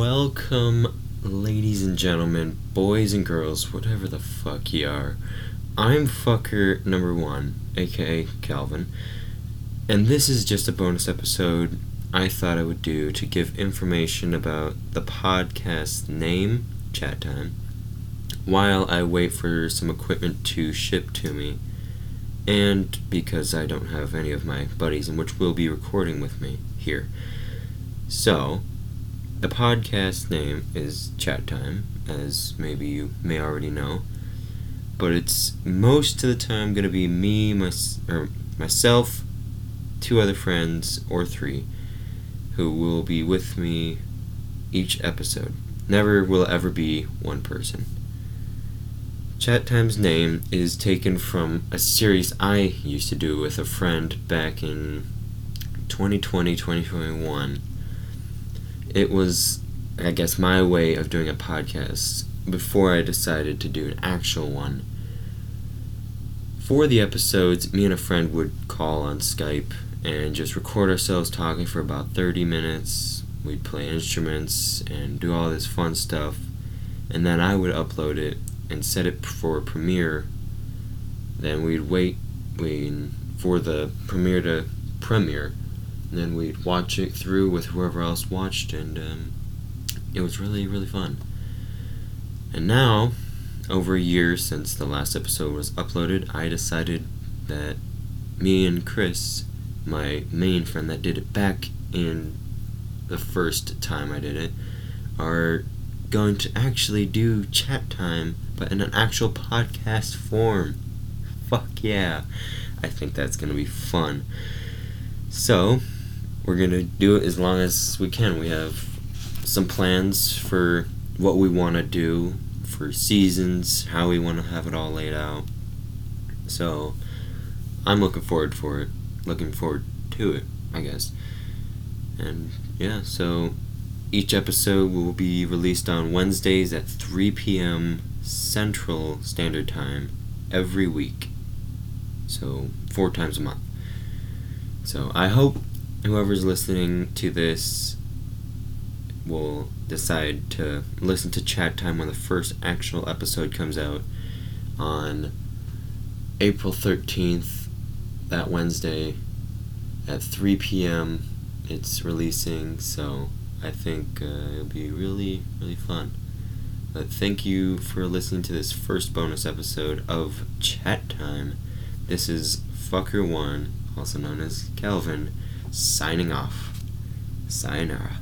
Welcome, ladies and gentlemen, boys and girls, whatever the fuck you are. I'm fucker number one, aka Calvin, and this is just a bonus episode I thought I would do to give information about the podcast name, Chat Time, while I wait for some equipment to ship to me, and because I don't have any of my buddies in which will be recording with me here. So, the podcast name is Chat Time, as maybe you may already know, but it's most of the time going to be me, my, or myself, two other friends, or three, who will be with me each episode. Never will ever be one person. Chat Time's name is taken from a series I used to do with a friend back in 2020 2021 it was, I guess, my way of doing a podcast before I decided to do an actual one. For the episodes, me and a friend would call on Skype and just record ourselves talking for about 30 minutes. We'd play instruments and do all this fun stuff. And then I would upload it and set it for premiere. Then we'd wait, wait for the premiere to premiere and then we'd watch it through with whoever else watched, and um, it was really, really fun. And now, over a year since the last episode was uploaded, I decided that me and Chris, my main friend that did it back in the first time I did it, are going to actually do chat time, but in an actual podcast form. Fuck yeah. I think that's going to be fun. So, we're going to do it as long as we can. We have some plans for what we want to do for seasons, how we want to have it all laid out. So I'm looking forward for it. Looking forward to it, I guess. And yeah, so each episode will be released on Wednesdays at 3 p.m. Central Standard Time every week. So, four times a month. So, I hope whoever's listening to this will decide to listen to Chat Time when the first actual episode comes out on April 13th, that Wednesday at 3 p.m. It's releasing, so I think uh, it'll be really, really fun. But thank you for listening to this first bonus episode of Chat Time. This is Fucker One, also known as Calvin signing off. Sayonara.